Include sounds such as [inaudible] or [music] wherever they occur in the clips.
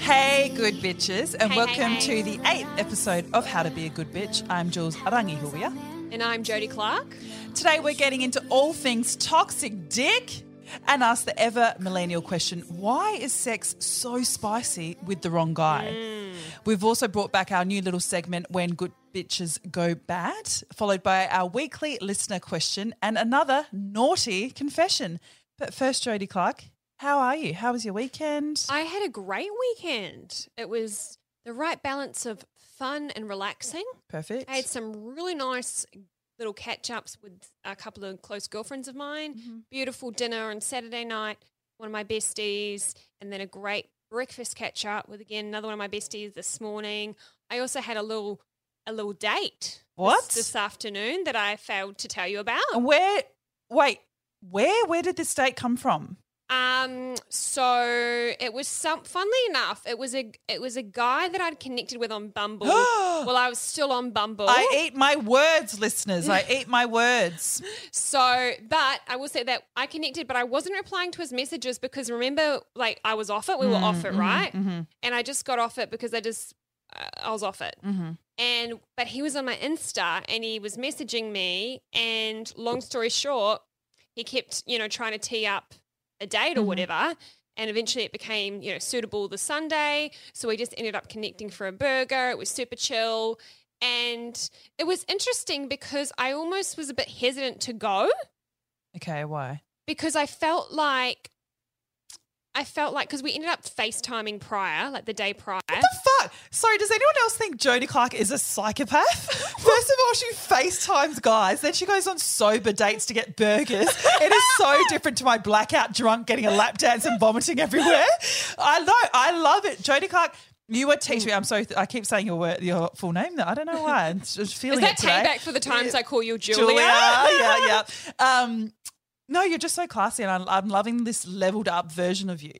Hey, good bitches, and Hey, welcome hey, hey. to the eighth episode of How to Be a Good Bitch. I'm Jules Arangihuia. And I'm Jodie Clark. Today, we're getting into all things toxic dick and ask the ever millennial question why is sex so spicy with the wrong guy? Mm. We've also brought back our new little segment, When Good Bitches Go Bad, followed by our weekly listener question and another naughty confession. But first, Jodie Clark, how are you? How was your weekend? I had a great weekend. It was the right balance of fun and relaxing. Perfect. I had some really nice little catch ups with a couple of close girlfriends of mine. Mm-hmm. Beautiful dinner on Saturday night, one of my besties, and then a great breakfast catch up with again another one of my besties this morning. I also had a little a little date What? this, afternoon that I failed to tell you about. Where? Wait, where? Where did this date come from? Um, so it was some. Funnily enough, it was a it was a guy that I'd connected with on Bumble. [gasps] well, I was still on Bumble. I eat my words, listeners. I eat my words. [laughs] so, but I will say that I connected, but I wasn't replying to his messages because remember, like I was off it. We were off it, right? And I just got off it because I just uh, I was off it. And but he was on my Insta and he was messaging me. And long story short, he kept you know trying to tee up a date or mm-hmm. whatever. And eventually it became, you know, suitable the Sunday. So we just ended up connecting for a burger. It was super chill. And it was interesting because I almost was a bit hesitant to go Okay, why? because I felt like I felt like because we ended up FaceTiming prior, like the day prior. The fuck? Sorry, does anyone else think Jodie Clark is a psychopath? [laughs] First of all, she FaceTimes guys, then she goes on sober dates to get burgers. It is so [laughs] different to my blackout drunk getting a lap dance and vomiting everywhere. I know, I love it. Jodie Clark, you were teaching me. I'm sorry, I keep saying your word, your full name. That I don't know why. I'm just feeling Is that it today. payback for the times I call you Julia? Julia. yeah, yeah. [laughs] Um, no, you're just so classy, and I'm, I'm loving this leveled up version of you.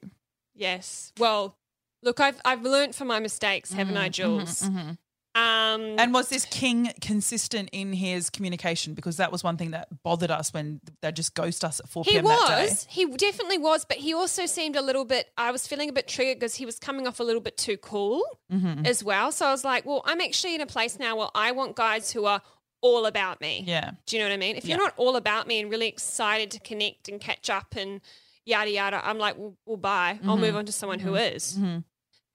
Yes. Well, look, I've I've learned from my mistakes, haven't I, Jules? Um, And was this king consistent in his communication? Because that was one thing that bothered us when they just ghost us at 4 he p.m. day. was. He definitely was, but he also seemed a little bit. I was feeling a bit triggered because he was coming off a little bit too cool Mm-hmm. as well. So I was like, well, I'm actually in a place now where I want guys who are all about me. Yeah. Do you know what I mean? If you're Yeah. not all about me and really excited to connect and catch up and yada yada, I'm like, well, well bye. I'll mm-hmm. move on to someone who mm-hmm. is. Mm-hmm.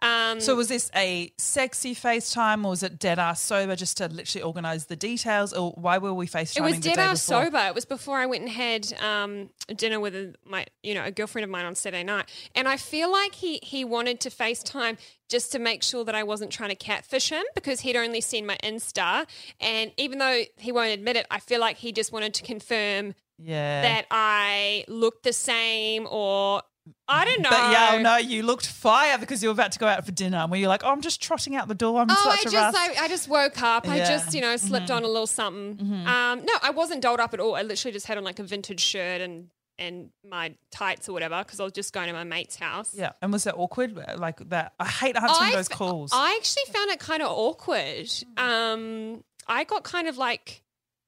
Um. So was this a sexy FaceTime or was it dead ass sober just to literally organise the details? Or why were we FaceTiming it was dead ass before? sober. It was before I went and had um, dinner with a, my, you know, a girlfriend of mine on Saturday night, and I feel like he he wanted to FaceTime just to make sure that I wasn't trying to catfish him because he'd only seen my Insta, and even though he won't admit it, I feel like he just wanted to confirm Yeah. that I looked the same or I don't know. But yeah, no, you looked fire because you were about to go out for dinner. And were you like, oh, I'm just trotting out the door. I'm Oh, such I a just. I, I just woke up. I Yeah. Mm-hmm. just you know slipped on a little something. Um, no, I wasn't dolled up at all. I literally just had on like a vintage shirt and and my tights or whatever because I was just going to my mate's house. yeah. And was that awkward? Like that? I hate answering I those calls. I actually found it kind of awkward. Mm. Um, I got kind of like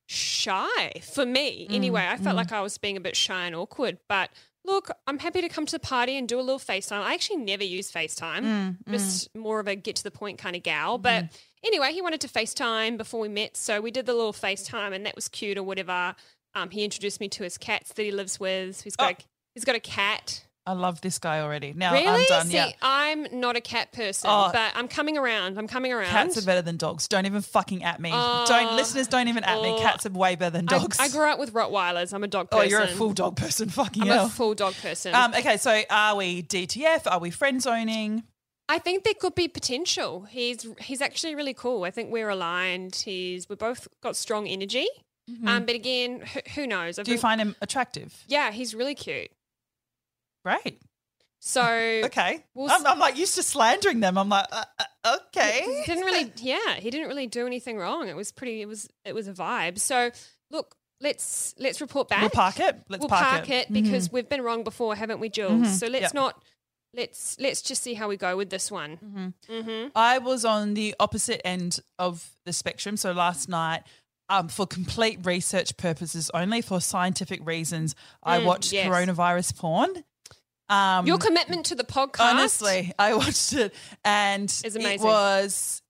shy for me Mm, anyway. I felt like I was being a bit shy and awkward, but. Look, I'm happy to come to the party and do a little FaceTime. I actually never use FaceTime, Mm, just more of a get to the point kind of gal. But anyway, he wanted to FaceTime before we met. So we did the little FaceTime and that was cute or whatever. Um, he introduced me to his cats that he lives with. He's got, Oh. a, he's got a cat. I love this guy already. Now Really? I'm done. See, yeah. I'm not a cat person, Oh. but I'm coming around. I'm coming around. Cats are better than dogs. Don't even fucking at me. don't listeners. Don't even at me. oh. Cats are way better than dogs. I grew up with Rottweilers. I'm a dog person. oh, you're a full dog person. [laughs] Fucking I'm hell. a full dog person. um, okay, so are we DTF? Are we friend zoning? I think there could be potential. He's he's actually really cool. I think we're aligned. He's we both got strong energy. Um, but again, who, who knows? I've Mm-hmm. Do you been- find him attractive? yeah, he's really cute. Great. So [laughs] Okay. We'll I'm, I'm like used to slandering them. I'm like, uh, uh, okay. he didn't really [laughs] yeah he didn't really do anything wrong it was pretty it was it was a vibe so look let's let's report back We'll park it. Let's we'll park, park it, because we've been wrong before haven't we jules so let's Yep. not let's let's just see how we go with this one mm-hmm. I was on the opposite end of the spectrum. So last night, um, for complete research purposes only, for scientific reasons, I Mm, watched yes. coronavirus porn. Um, Your commitment to the podcast. honestly, I watched it and it was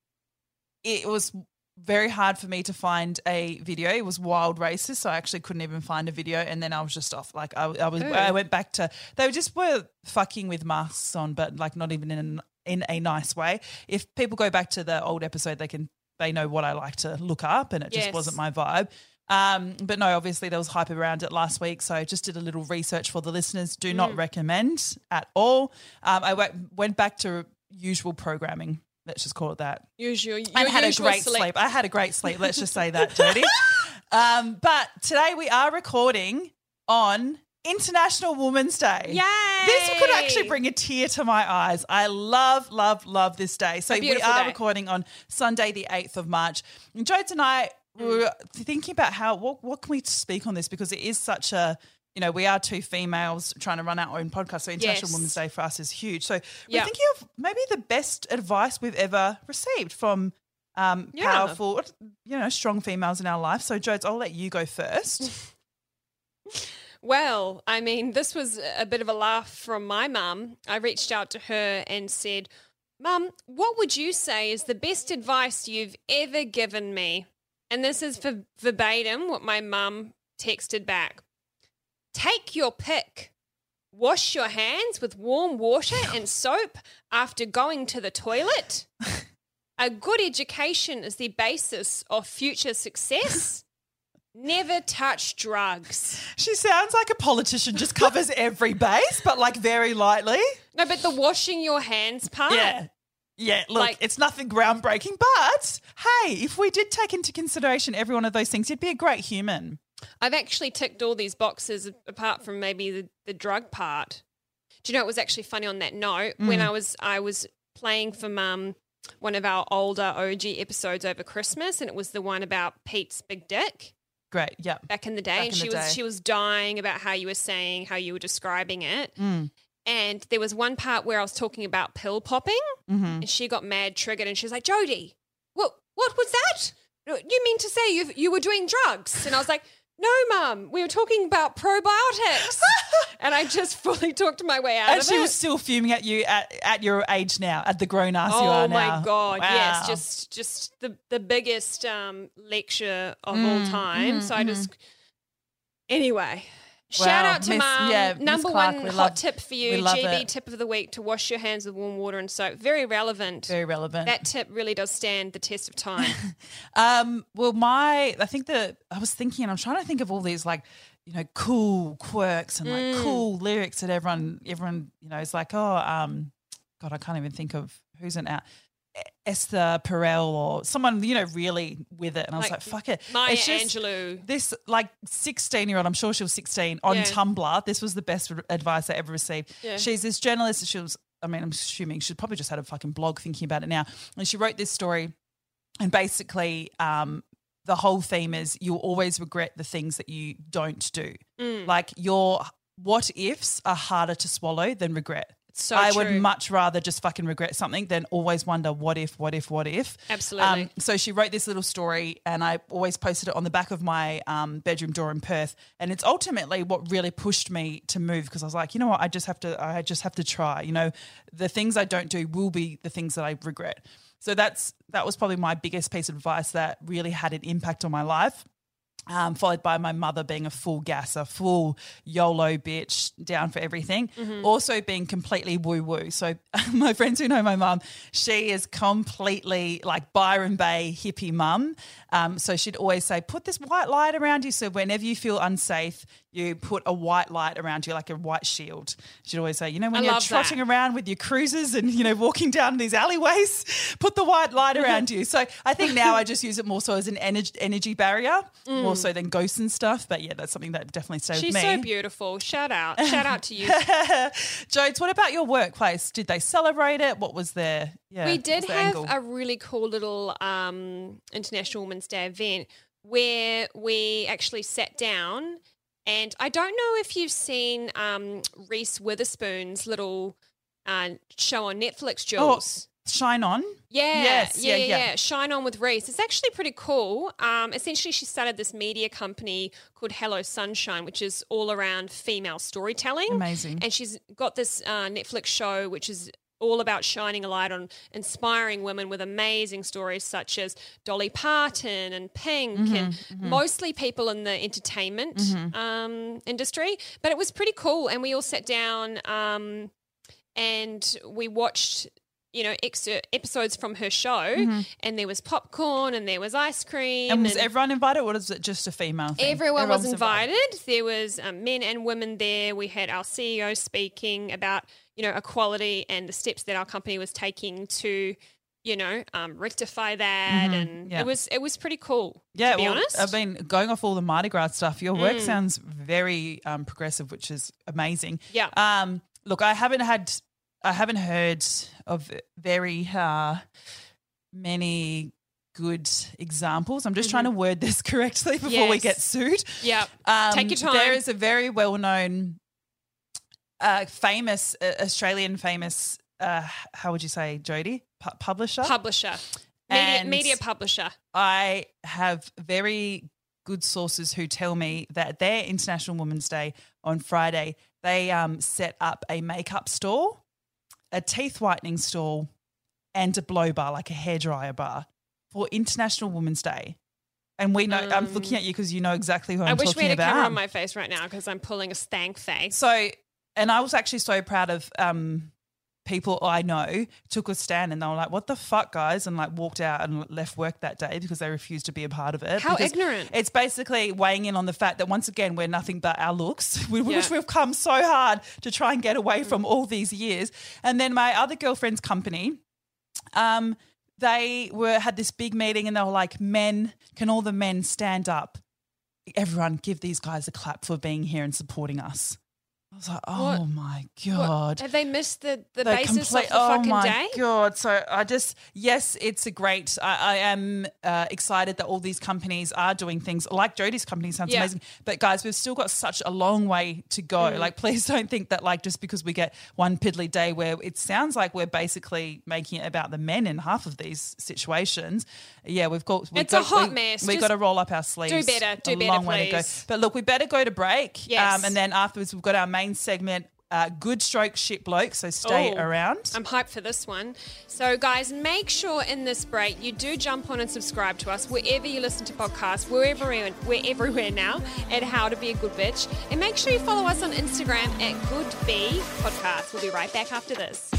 it was very hard for me to find a video. It was wild racist, so I actually couldn't even find a video. And then I was just off. Like I, I was, Ooh. I went back to they just were fucking with masks on, but like not even in in a nice way. If people go back to the old episode, they can they know what I like to look up, and it just wasn't my vibe. Um, but no, obviously there was hype around it last week, so I just did a little research for the listeners. Do Mm. not recommend at all. Um, I went, went back to usual programming. Let's just call it that. Usual, And had a great select- sleep. I had a great sleep. Let's just say that, [laughs] Jodie. um, but today we are recording on International Women's Day. Yay! This could actually bring a tear to my eyes. I love, love, love this day. So we are day. recording on Sunday, the 8th of March. And Jodes and I were thinking about how, what, what can we speak on this? Because it is such a, you know, we are two females trying to run our own podcast. So International Yes. Women's Day for us is huge. So we're Yeah. thinking of maybe the best advice we've ever received from um, Yeah. powerful, you know, strong females in our life. So Jodes, I'll let you go first. [laughs] Well, I mean, this was a bit of a laugh from my mum. I reached out to her and said, Mum, what would you say is the best advice you've ever given me? And this is for verbatim what my mum texted back. Take your pick. Wash your hands with warm water and soap after going to the toilet. A good education is the basis of future success. Never touch drugs. She sounds like a politician, just covers every base, but like very lightly. No, but the washing your hands part. Yeah. Yeah, look, Like- it's nothing groundbreaking, but hey, if we did take into consideration every one of those things, you'd be a great human. I've actually ticked all these boxes apart from maybe the, the drug part. Do you know it was actually funny on that note when Mm. I was I was playing for mum one of our older OG episodes over Christmas and it was the one about Pete's big dick Great, yeah. back in the day Back and she was day. she was dying about how you were saying how you were describing it Mm. And there was one part where I was talking about pill popping hmm and she got mad triggered and she was like Jody what what was that you mean to say you you were doing drugs and I was like no mum we were talking about probiotics [laughs] and I just fully talked my way out And of she was still fuming at you at, at your age now, at the grown ass you Oh my now. god! Yes, just just the the biggest um, lecture of Mm, all time. mhm, so I mhm. just anyway. Shout Wow, out to Miss- mum. yeah, Number Clark, one hot love- tip for you, GB it. tip of the week: to wash your hands with warm water and soap. Very relevant. Very relevant. that tip really does stand the test of time. [laughs] Um, well, my, I think that I was thinking, I'm trying to think of all these like, you know, cool quirks and like Mm. cool lyrics that everyone, everyone, you know, is like, oh, um, God, I can't even think of who's an out. Esther Perel or someone, you know, really with it. And I was Like like, fuck it. Maya It's just- Angelou. This like 16 year old, I'm sure she was 16 on Yeah. Tumblr. This was the best advice I ever received. Yeah. She's this journalist. She was, I mean, I'm assuming she probably just had a fucking blog thinking about it now. And she wrote this story. And basically, um, the whole theme is you'll always regret the things that you don't do. Mm. Like your what ifs are harder to swallow than regret. So I true. would much rather just fucking regret something than always wonder what if, what if, what if. Absolutely. Um, so she wrote this little story, and I always posted it on the back of my um, bedroom door in Perth. And it's ultimately what really pushed me to move because I was like, you know what, I just have to, I just have to try. You know, the things I don't do will be the things that I regret. So that's that was probably my biggest piece of advice that really had an impact on my life. Um, followed by my mother being a full gasser, full YOLO bitch, down for everything. Also being completely woo woo. So [laughs] my friends who know my mum, she is completely like Byron Bay hippie mum. Um, so she'd always say, put this white light around you. So whenever you feel unsafe, you put a white light around you, like a white shield. She'd always say, you know, when I you're trotting that. around with your cruisers and you know walking down these alleyways, [laughs] put the white light [laughs] around you. So I think now I just use it more so as an energy, energy barrier, more so than ghosts and stuff. But yeah, that's something that definitely stays She's with me. so beautiful. Shout out. [laughs] Shout out to you. [laughs] Jodes, what about your workplace? Did they celebrate it? What was their yeah? we did have angle? a really cool little um, International Women's Day event where we actually sat down. And I don't know if you've seen um, Reese Witherspoon's little uh, show on Netflix, Oh, Jules. Shine On. Yeah, Yes, yeah, yeah, yeah, yeah. Shine on with Reese. It's actually pretty cool. Um, essentially, she started this media company called Hello Sunshine, which is all around female storytelling. Amazing. And she's got this uh, Netflix show, which is all about shining a light on inspiring women with amazing stories such as Dolly Parton and Pink Mm-hmm, and mostly people in the entertainment um, industry. But it was pretty cool. And we all sat down um, and we watched you know extra episodes from her show and there was popcorn and there was ice cream Mm-hmm. And was everyone invited, or was it just a female thing? Everyone was Everyone invited. There was um, men and women there. We had our CEO speaking about you know equality and the steps that our company was taking to you know um, rectify that, and Mm-hmm. yeah. it was it was pretty cool. Yeah, to be well, honest. Mm. I mean, going off all the Mardi Gras stuff, your work sounds very um, progressive, which is amazing. Yeah. Um, look, I haven't had, I haven't heard of very uh, many good examples. I'm just trying to word this [laughs] correctly before we Mm-hmm. Get sued. yeah. Um, Take your time. There is a very well known, uh, famous uh, Australian famous. Uh, how would you say, Jody? Pu- publisher. Publisher, media, media publisher. I have very good sources who tell me that their International Women's Day on Friday, they um, set up a makeup store, a teeth whitening stall, and a blow bar, like a hairdryer bar, for International Women's Day. And we know, I'm looking at you because you know exactly who I'm I wish we talking had a about. camera on my face right now because I'm pulling a stank face. So, and I was actually so proud of um, people I know took a stand and they were like, "What the fuck, guys?" and like walked out and left work that day because they refused to be a part of it. How ignorant. It's basically weighing in on the fact that once again we're nothing but our looks, [laughs] we, which we've come so hard to try and get away from all these years. And then my other girlfriend's company. Um, they were had this big meeting and they were like, "Men, can all the men stand up? Everyone, give these guys a clap for being here and supporting us." I was like, "Oh What- my What- god!" have they missed the, the The basis of the fucking day. oh fucking my day? god! So I just yes, it's a great. I, I am uh, excited that all these companies are doing things like Jody's company sounds Yeah. Mm. amazing. But guys, we've still got such a long way to go. Like, please [laughs] don't think that like just because we get one piddly day where it sounds like we're basically making it about the men in half of these situations. Yeah, we've got. We've It's a got, hot we, mess. We've Just got to roll up our sleeves. Do better. Do a better, long way to go. please. But look, we better go to break. Yes. Um, and then afterwards, we've got our main segment. Uh, good stroke shit bloke, so stay Oh, around. I'm hyped for this one. So, guys, make sure in this break you do jump on and subscribe to us wherever you listen to podcasts. We're everywhere, we're everywhere now at How to Be a Good Bitch. And make sure you follow us on Instagram at Good Be Podcast. We'll be right back after this.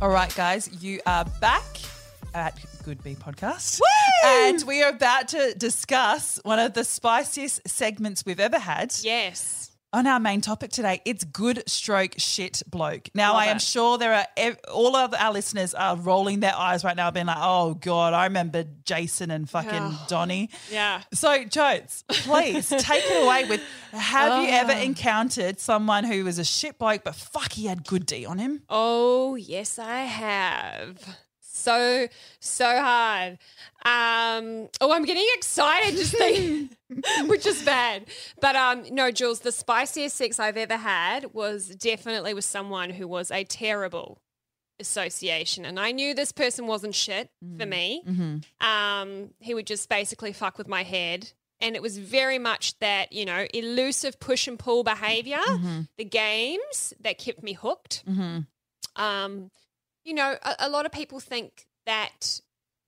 All right, guys, you are back at Good Bee Podcast. And we are about to discuss one of the spiciest segments we've ever had Yes. on our main topic today. It's good stroke shit bloke. Now, Love I am it. sure there are ev- all of our listeners are rolling their eyes right now, being like, "Oh God, I remember Jason and fucking Oh. Donnie." Yeah. So, Jodes, please [laughs] take it away with Have you ever encountered someone who was a shit bloke, but fuck, he had good D on him? Oh, yes, I have. So, so hard. Um, oh, I'm getting excited just thinking, [laughs] [laughs] which is bad. But um, no, Jules, the spiciest sex I've ever had was definitely with someone who was a terrible association. And I knew this person wasn't shit for me. Um, he would just basically fuck with my head. And it was very much that, you know, elusive push and pull behavior, the games that kept me hooked. Um, you know, a, a lot of people think that,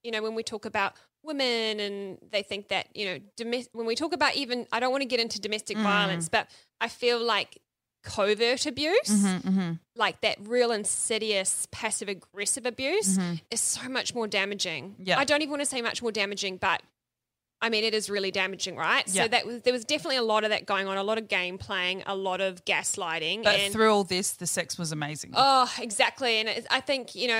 you know, when we talk about women and they think that, you know, domes- when we talk about even, I don't want to get into domestic violence, mm. but I feel like covert abuse, mm-hmm, mm-hmm. like that real insidious passive aggressive abuse, mm-hmm. is so much more damaging. Yeah. I don't even want to say much more damaging, but I mean, it is really damaging, right? Yeah. So that was, there was definitely a lot of that going on, a lot of game playing, a lot of gaslighting. But and through all this, the sex was amazing. Oh, exactly. And it- I think, you know,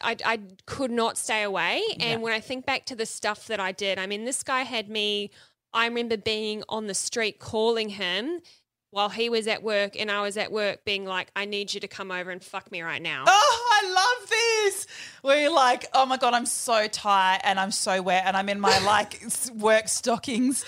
I, I could not stay away. And Yeah. when I think back to the stuff that I did, I mean, this guy had me, I remember being on the street calling him while he was at work and I was at work being like, I need you to come over and fuck me right now. Oh, I love this. Where you're like, oh my God, I'm so tired and I'm so wet and I'm in my [laughs] like work stockings.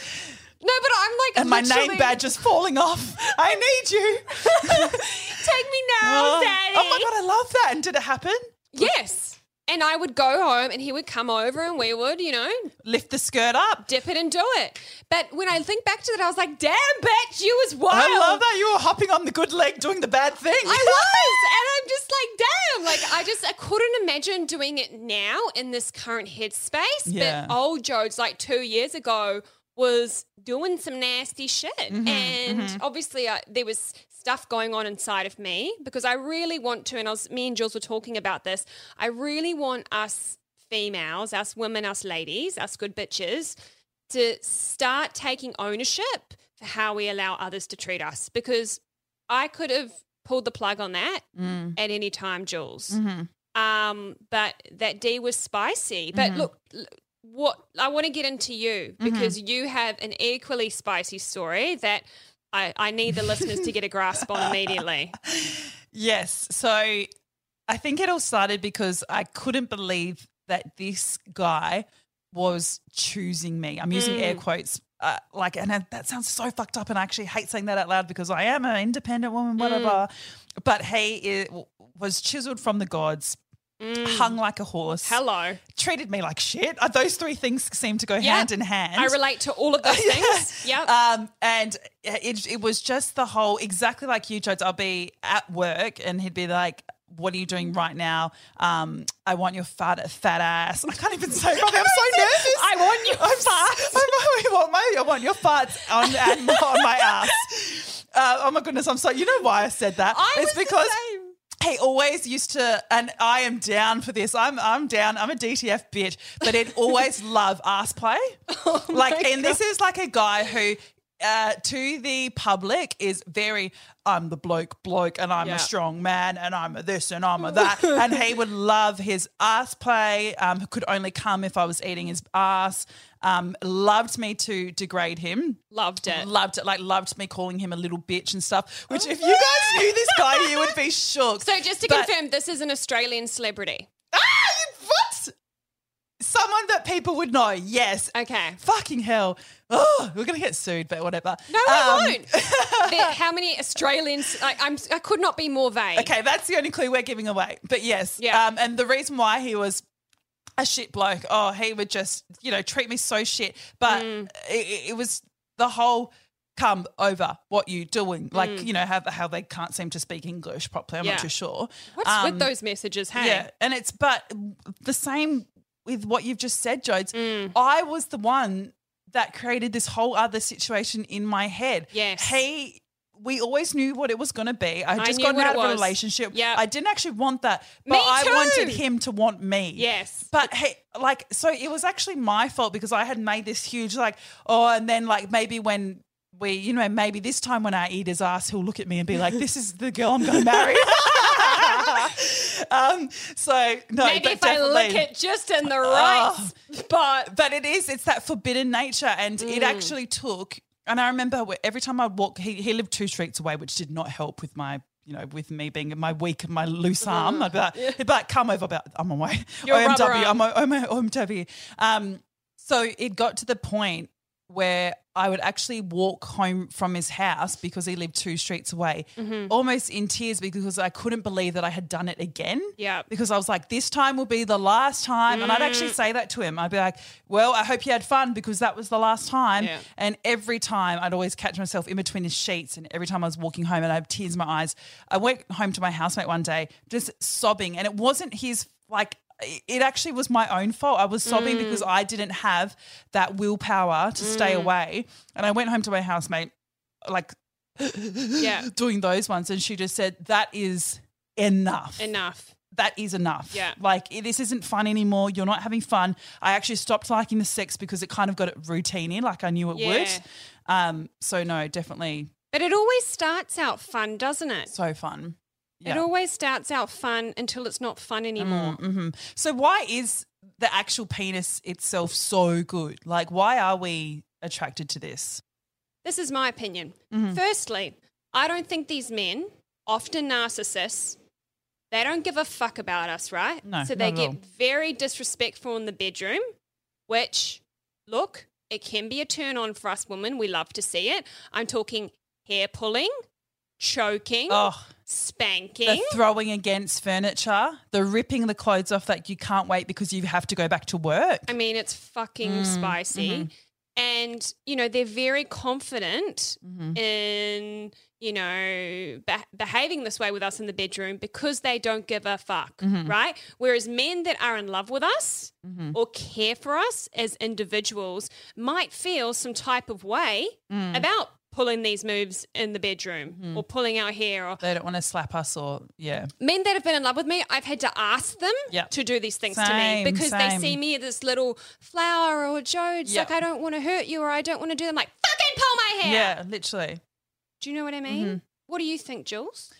No, but I'm like, and my name badge is falling off. [laughs] I need you. [laughs] Take me now, oh, Daddy. oh my god, I love that. And did it happen? Yes. And I would go home and he would come over and we would, you know, Lift the skirt up. dip it and do it. But when I think back to that, I was like, damn, bitch, you was wild. I love that you were hopping on the good leg doing the bad thing. I [laughs] was. And I'm just like, damn. Like, I just, I couldn't imagine doing it now in this current headspace. Yeah. But old Joe's like two years ago was doing some nasty shit. Mm-hmm, and obviously, uh, there was stuff going on inside of me because I really want to, and I was, me and Jules were talking about this. I really want us females, us women, us ladies, us good bitches, to start taking ownership for how we allow others to treat us because I could have pulled the plug on that Mm. at any time, Jules. Mm-hmm. Um, but that D was spicy. But look, what I want to get into you Mm-hmm. because you have an equally spicy story that I, I need the listeners to get a grasp on immediately. [laughs] Yes. So I think it all started because I couldn't believe that this guy was choosing me. I'm using air quotes. Uh, like, and that- sounds so fucked up, and I actually hate saying that out loud because I am an independent woman, whatever. But he i- was chiseled from the gods, hung like a horse, Hello. treated me like shit. Uh, those three things seem to go Yeah. hand in hand. I relate to all of those [laughs] things. Yep. Um, and it, it was just the whole exactly like you, Jodes. I'll be at work and he'd be like, "What are you doing right now? Um, I want your fat fat ass." I can't even say it. I'm so [laughs] nervous. I want your I'm, farts. [laughs] I want my I want your farts on and on my ass. Uh, oh my goodness! I'm so. You know why I said that? I it's because. He always used to, and I am down for this. I'm I'm down. I'm a DTF bitch, but he'd always [laughs] love ass play. Oh like, and this is like a guy who, uh, to the public, is very. I'm the bloke, bloke, and I'm Yeah. a strong man, and I'm a this and I'm a [laughs] that, and he would love his ass play. Um, could only come if I was eating his ass. Um, loved me to degrade him. Loved it. Loved it, like loved me calling him a little bitch and stuff. Which, if you guys knew this guy, you would be [laughs] shook. So just to But- confirm, this is an Australian celebrity. Ah? Someone that people would know. Yes. Okay. Fucking hell. Oh, we're gonna get sued, but whatever. No, we Um, won't. [laughs] There- how many Australians? Like, I'm. I could not be more vague. Okay, that's the only clue we're giving away. But yes, Yeah. Um, and the reason why he was a shit bloke, oh, he would just you know treat me so shit. But Mm. it, it was the whole come over what you doing, like you know how how they can't seem to speak English properly. I'm Mm. Yeah. not too sure. What's Um, with those messages? Hey. Yeah, and it's but the same with what you've just said, Jodes. Mm. I was the one that created this whole other situation in my head. Yes. he. We always knew what it was going to be. I just knew gotten out of a relationship. Yeah. I didn't actually want that, but I wanted him to want me. Yes. But hey, like, so it was actually my fault because I had made this huge, like, oh, and then like maybe when we, you know, maybe this time when I eat his ass, he'll look at me and be like, "This is the girl I'm going to marry." [laughs] [laughs] um. So no, Maybe but if I definitely- it just in the right Oh. spot. but it is it's that forbidden nature and Mm. it actually took and i remember every time i'd walk he, he lived two streets away which did not help with my you know, with me being my weak, and my loose arm, I'd be like, he'd be like, come over, about, I'm on my. Your rubber OMW, arm. I'm on OMW. Um, so it got to the point where I would actually walk home from his house because he lived two streets away, Mm-hmm. almost in tears because I couldn't believe that I had done it again. Yeah. Because I was like, this time will be the last time. And I'd Mm. actually say that to him. I'd be like, well, I hope you had fun because that was the last time. Yeah. And every time I'd always catch myself in between his sheets. And every time I was walking home and I have tears in my eyes, I went home to my housemate one day just sobbing. And it wasn't his, like, it actually was my own fault. I was sobbing because I didn't have that willpower to stay away. And I went home to my housemate, like, [gasps] Yeah. doing those ones. And she just said, that is enough Enough. that is enough. Yeah. Like this isn't fun anymore. You're not having fun. I actually stopped liking the sex because it kind of got it routine like I knew it Yeah. would. Um, so no, definitely But it always starts out fun, doesn't it? so fun. It always starts out fun until it's not fun anymore. hmm So why is the actual penis itself so good? Like why are we attracted to this? This is my opinion. Mm-hmm. Firstly, I don't think these men, often narcissists, they don't give a fuck about us, right? No, So they get all. very disrespectful in the bedroom, which, look, it can be a turn on for us women. We love to see it. I'm talking hair pulling, choking, Oh, spanking. the throwing against furniture, the ripping the clothes off that you can't wait because you have to go back to work. I mean, it's fucking Mm, spicy. mm-hmm. And, you know, they're very confident Mm-hmm. in, you know, be- behaving this way with us in the bedroom because they don't give a fuck, Mm-hmm. right? Whereas men that are in love with us or care for us as individuals might feel some type of way Mm. about pulling these moves in the bedroom Mm-hmm. or pulling our hair or They don't want to slap us or, yeah. men that have been in love with me, I've had to ask them Yeah. to do these things to me because they see me as this little flower or Jodes, Yeah. like I don't want to hurt you or I don't want to do them. Like fucking pull my hair. Yeah, literally. Do you know what I mean? Mm-hmm. What do you think, Jules?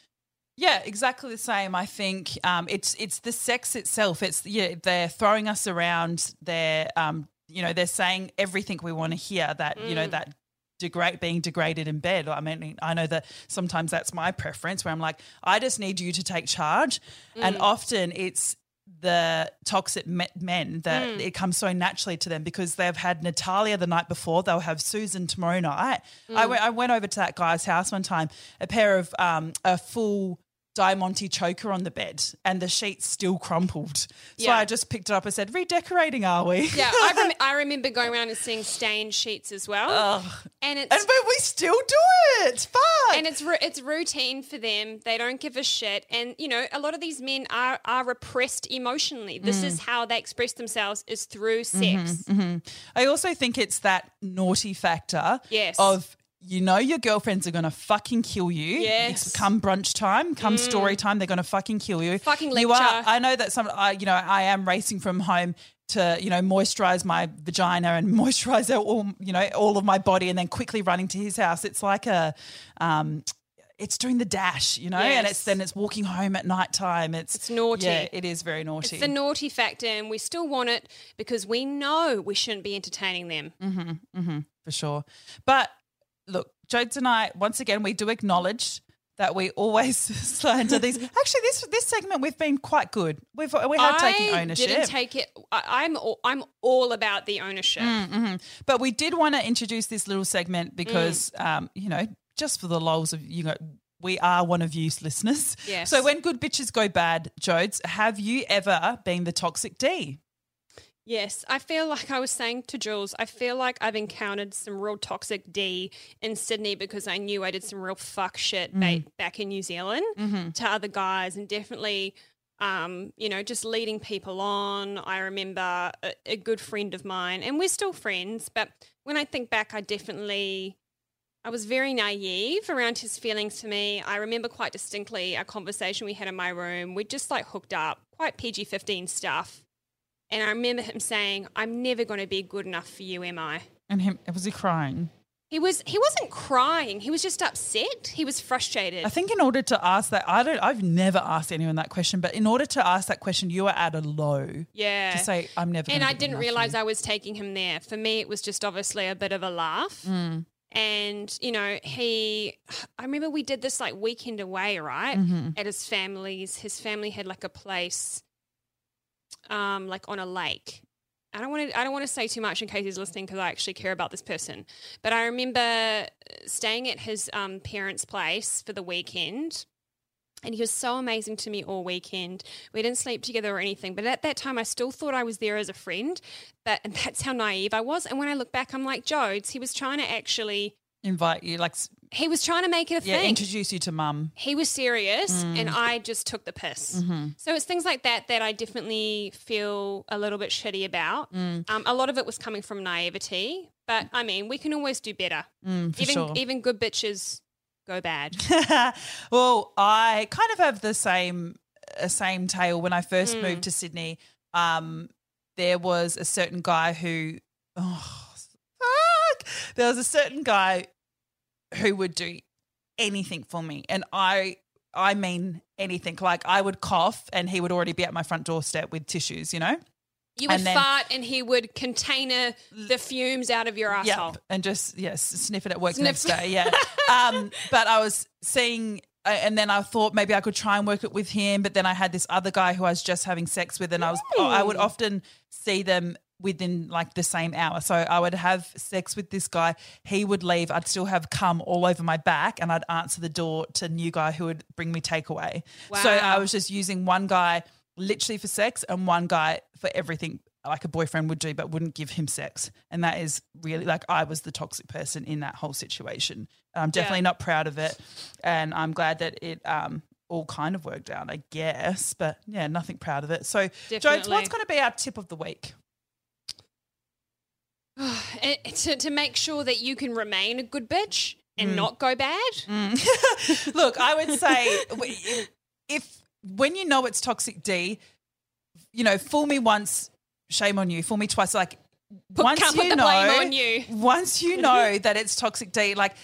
Yeah, exactly the same. I think um, it's it's the sex itself. It's yeah, they're throwing us around. They're um, you know they're saying everything we want to hear. That you know that degrade being degraded in bed. I mean, I know that sometimes that's my preference. Where I'm like, I just need you to take charge, mm. and often it's the toxic men that mm. it comes so naturally to them because they've had Natalia the night before. They'll have Susan tomorrow night. I mm. went went over to that guy's house one time. A pair of um, a full Diamante choker on the bed, and the sheets still crumpled. So Yeah. I just picked it up and said, "Redecorating, are we?" Yeah, I, [laughs] rem- I remember going around and seeing stained sheets as well, and it's and but we still do it. Fuck. and it's ru- it's routine for them. They don't give a shit, and you know a lot of these men are are repressed emotionally. This Mm. is how they express themselves is through sex. Mm-hmm, I also think it's that naughty factor Yes. of you know your girlfriends are gonna fucking kill you. Yes. It's come brunch time, come story time, they're gonna fucking kill you. Fucking You are. lecture. I know that some. I you know I am racing from home to you know moisturize my vagina and [laughs] moisturize all you know all of my body, and then quickly running to his house. It's like a. Um, it's doing the dash, you know, and it's then it's walking home at night time. It's It's naughty. Yeah, it is very naughty. It's the naughty factor, and we still want it because we know we shouldn't be entertaining them. Mm. for sure. But look, Jodes and I, once again, we do acknowledge that we always [laughs] slander these. Actually, this this segment we've been quite good. We've we have taken I ownership. didn't take it. I, I'm all, I'm all about the ownership. Mm, but we did want to introduce this little segment because, Mm. um, you know, just for the lols of you know. We are one of you listeners. Yes. So when good bitches go bad, Jodes, have you ever been the toxic D? Yes, I feel like I was saying to Jules, I feel like I've encountered some real toxic D in Sydney because I knew I did some real fuck shit ba- back in New Zealand to other guys and definitely, um, you know, just leading people on. I remember a, a good friend of mine, and we're still friends, but when I think back, I definitely. I was very naive around his feelings for me. I remember quite distinctly a conversation we had in my room. We just like hooked up, quite PG 15 stuff. And I remember him saying, I'm never going to be good enough for you, am I? And him was he crying? He was he wasn't crying. He was just upset. He was frustrated. I think in order to ask that, I don't. I've never asked anyone that question, but in order to ask that question, you are at a low. yeah. To say I'm never. and I be good didn't realize you." I was taking him there. For me, it was just obviously a bit of a laugh. Mm. And, you know, he, I remember we did this like weekend away, right? Mm-hmm. At his family's. His family had like a place, um, like on a lake. I don't want to. I don't want to say too much in case he's listening because I actually care about this person. But I remember staying at his um, parents' place for the weekend, and he was so amazing to me all weekend. We didn't sleep together or anything, but at that time, I still thought I was there as a friend. But and [laughs] that's how naive I was. And when I look back, I'm like, Jodes, he was trying to actually. invite you, like He was trying to make it a yeah, thing. introduce you to mum. he was serious, Mm. and I just took the piss. Mm-hmm. So it's things like that that I definitely feel a little bit shitty about. Mm. Um, a lot of it was coming from naivety, but I mean, we can always do better. Mm, even sure. even good bitches go bad. [laughs] well, I kind of have the same same tale. When I first Mm. moved to Sydney, um, there was a certain guy who, oh, fuck, there was a certain guy who would do anything for me, and I. I mean anything. Like I would cough and he would already be at my front doorstep with tissues, you know? You would And then- fart, and he would container the fumes out of your asshole. Yep. And just, yes, sniff it at work Sniff. next day. [laughs] Yeah. um, but I was seeing, uh, and then I thought maybe I could try and work it with him. But then I had this other guy who I was just having sex with, and I was, I would often see them within like the same hour. So I would have sex with this guy. He would leave. I'd still have cum all over my back, and I'd answer the door to a new guy who would bring me takeaway. So I was just using one guy literally for sex and one guy for everything like a boyfriend would do but wouldn't give him sex and that is really like i was the toxic person in that whole situation i'm definitely not proud of it and i'm glad that it um all kind of worked out i guess but yeah nothing proud of it so jones what's going to be our tip of the week [sighs] to, to make sure that you can remain a good bitch Mm. and not go bad. [laughs] Look, I would say if when you know it's toxic D, you know, fool me once, shame on you. Fool me twice, like Put- once you know, you. Once you [laughs] know that it's toxic D, like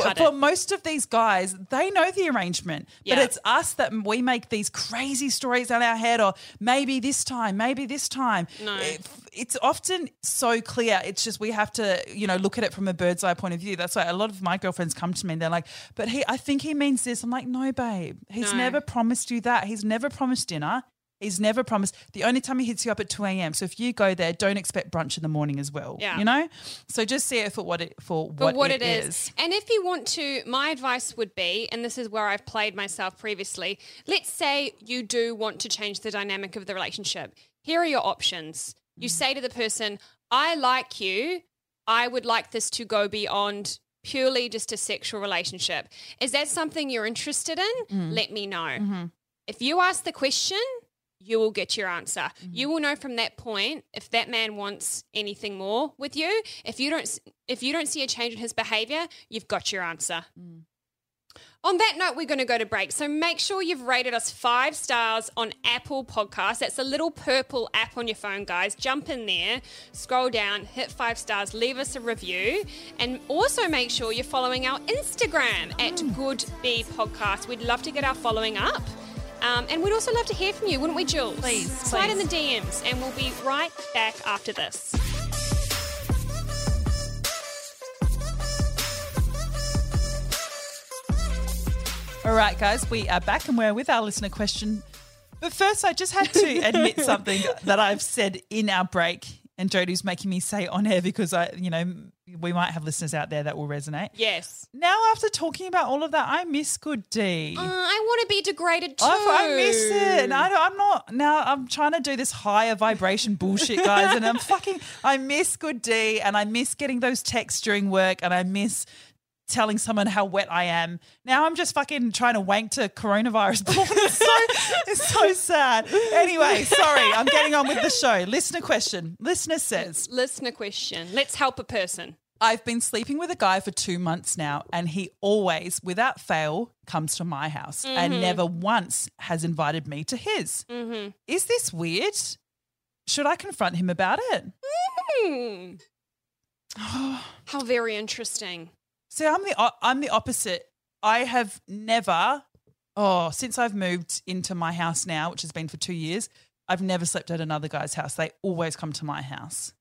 Cut for it. most of these guys, they know the arrangement, but it's us that we make these crazy stories on our head, or maybe this time, maybe this time. No. It- it's often so clear. It's just we have to, you know, look at it from a bird's eye point of view. That's why a lot of my girlfriends come to me and they're like, "But he, I think he means this." I'm like, "No, babe. He's No. never promised you that. He's never promised dinner. He's never promised. The only time he hits you up at 2 a.m. So if you go there, don't expect brunch in the morning as well. Yeah. You know? So just see it for what it for for what, what it is. is. And if you want to, my advice would be, and this is where I've played myself previously, let's say you do want to change the dynamic of the relationship. Here are your options. You mm. say to the person, I like you. I would like this to go beyond purely just a sexual relationship. Is that something you're interested in? Mm. Let me know. Mm-hmm. If you ask the question, you will get your answer. Mm-hmm. You will know from that point if that man wants anything more with you. If you don't if you don't see a change in his behavior, you've got your answer. Mm. On that note, we're going to go to break. So make sure you've rated us five stars on Apple Podcasts. That's a little purple app on your phone, guys. Jump in there, scroll down, hit five stars, leave us a review, and also make sure you're following our Instagram at Good Bee Podcast. We'd love to get our following up. Um, and we'd also love to hear from you, wouldn't we, Jules? Please, Slide in the. DMs, and we'll be right back after this. All right, guys, we are back and we're with our listener question. But first, I just had to [laughs] admit something that I've said in our break, and Jodie's making me say on air because I, you know, we might have listeners out there that will resonate. Yes. Now, after talking about all of that, I miss Good D. Uh, I want to be degraded too. I, I miss it. And I, don't- I'm not now. I'm trying to do this higher vibration bullshit, guys. And I'm fucking. I miss Good D, and I miss getting those texts during work, and I miss telling someone how wet I am. Now I'm just fucking trying to wank to coronavirus porn. [laughs] It's so, it's so sad. Anyway, sorry. I'm getting on with the show. Listener question. Listener says. Listener question. Let's help a person. I've been sleeping with a guy for two months now, and he always, without fail, comes to my house and never once has invited me to his. Is this weird? Should I confront him about it? Hmm. [sighs] How very interesting. See, I'm the I'm the opposite. I have never, oh, since I've moved into my house now, which has been for two years, I've never slept at another guy's house. They always come to my house.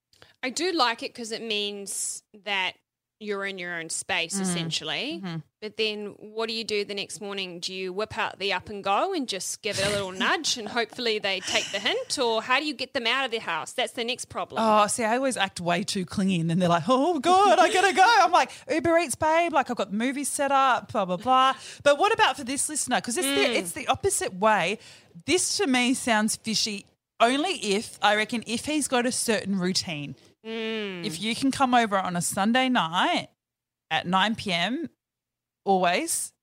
I do like it because it means that you're in your own space Mm-hmm. essentially. But then what do you do the next morning? Do you whip out the up and go and just give it a little [laughs] nudge and hopefully they take the hint? Or how do you get them out of the house? That's the next problem. Oh, see, I always act way too clingy, and then they're like, "Oh God, I gotta go." I'm like, Uber Eats, babe. Like I've got movies set up, blah blah blah. But what about for this listener? Because it's the it's the opposite way. This to me sounds fishy. Only if I reckon if he's got a certain routine. If you can come over on a Sunday night at 9 p.m. always.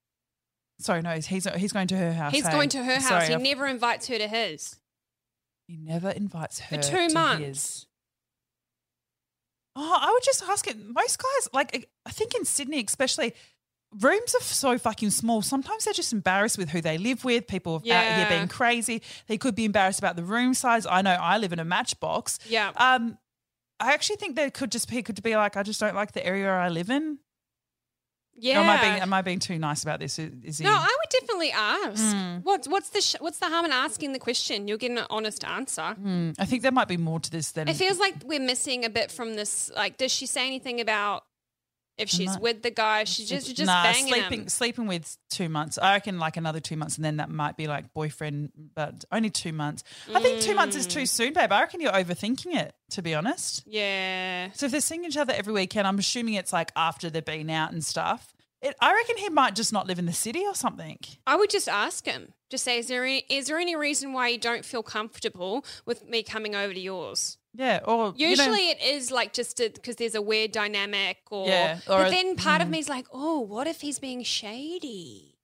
Sorry, no, he's he's going to her house. He's hey? going to her house. Sorry, he I've- never invites her to his. he never invites her for two months. his. Oh, I would just ask it. Most guys, like I think in Sydney, especially, rooms are so fucking small. Sometimes they're just embarrassed with who they live with. People out here being crazy. They could be embarrassed about the room size. I know I live in a matchbox. Yeah. Um, I actually think there could just be could be like I just don't like the area I live in. Yeah. Am I being am I being too nice about this? Is, is he? no, I would definitely ask. Hmm. What's what's the sh- what's the harm in asking the question? You'll get an honest answer. Hmm, I think there might be more to this than It feels like we're missing a bit from this. Like, does she say anything about if she's with the guy, she's just just nah, banging sleeping him. sleeping with two months. I reckon like another two months, and then that might be like boyfriend, but only two months. I think two months is too Mm. soon, babe. I reckon you're overthinking it, to be honest. Yeah. So if they're seeing each other every weekend, I'm assuming it's like after they've been out and stuff. It, I reckon he might just not live in the city or something. I would just ask him. Just say, is there any, is there any reason why you don't feel comfortable with me coming over to yours? Yeah, or you know- Usually it is like just because there's a weird dynamic or, Yeah, or but a- then part of me is like, oh, what if he's being shady?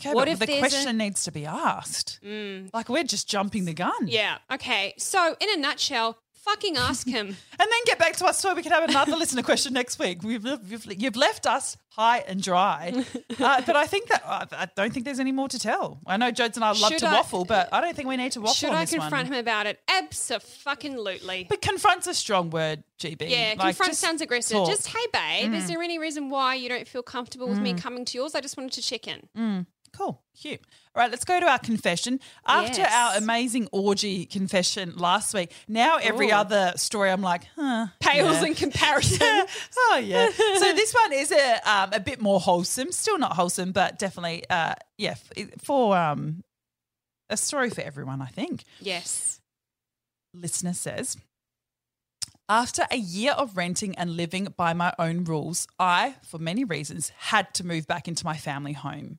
okay, what but if the there's a- question needs to be asked? Mm, Like we're just jumping the gun. yeah. Okay. So in a nutshell, fucking ask him. [laughs] And then get back to us so we can have another listener question next week. We've, you've, you've left us high and dry. [laughs] Uh, but I think that uh, I don't think there's any more to tell. I know Jodes and I love Should to I- waffle, but I don't think we need to waffle Should I confront one. him about it? Absolutely. But confront's a strong word, GB. Yeah, Like, confront sounds aggressive. talk. Mm. Just, hey, babe, is there any reason why you don't feel comfortable with me coming to yours? I just wanted to check in. Cool. Cute. All right, let's go to our confession. After Yes. our amazing orgy confession last week, now every Ooh. other story I'm like, huh. Pales yeah. in comparison. [laughs] oh yeah. [laughs] So this one is a um, a bit more wholesome. Still not wholesome, but definitely uh, yeah f- for um, a story for everyone. I think. yes. Listener says. After a year of renting and living by my own rules, I, for many reasons, had to move back into my family home.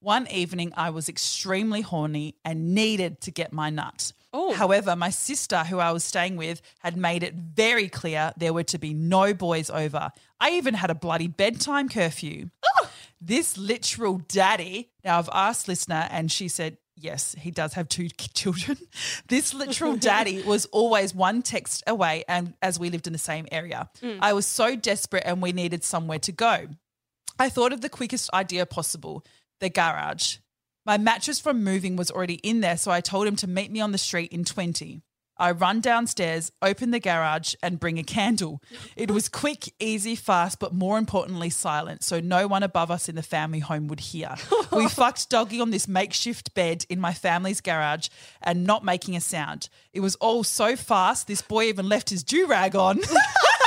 One evening, I was extremely horny and needed to get my nut. Oh. However, my sister, who I was staying with, had made it very clear there were to be no boys over. I even had a bloody bedtime curfew. This literal daddy, now I've asked listener, and she said, yes, he does have two [laughs] children. This literal [laughs] daddy was always one text away, and as we lived in the same area, mm. I was so desperate and we needed somewhere to go. I thought of the quickest idea possible the garage. My mattress from moving was already in there, so I told him to meet me on the street in 20. I run downstairs, open the garage, and bring a candle. It was quick, easy, fast, but more importantly, silent, so no one above us in the family home would hear. we [laughs] fucked doggy on this makeshift bed in my family's garage and not making a sound. It was all so fast, this boy even left his do rag on. [laughs]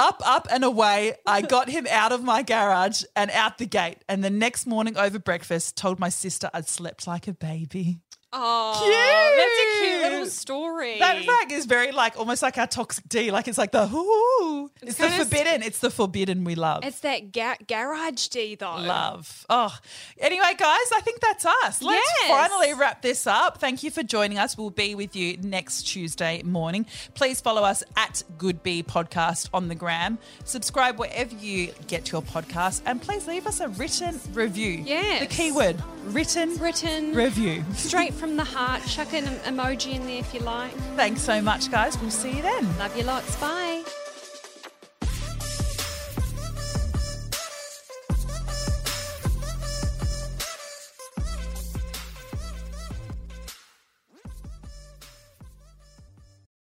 up, up, and away. I got him out of my garage and out the gate. And the next morning over breakfast, told my sister I'd slept like a baby. Oh, cute. that's a cute little story. That fact is very like almost like our toxic D. Like it's like the ooh. It's, the kinda- forbidden. It's the forbidden we love. it's that ga- garage D though. Love. Oh, anyway, guys, I think that's us. Let's Yes. finally wrap this up. Thank you for joining us. We'll be with you next Tuesday morning. Please follow us at Good Bee Podcast on the gram. Subscribe wherever you get your podcast, and please leave us a written review. Yes. The keyword written Written review. straight from the heart. Chuck an emoji in there if you like. Thanks so much, guys. We'll see you then. Love you lots. Bye.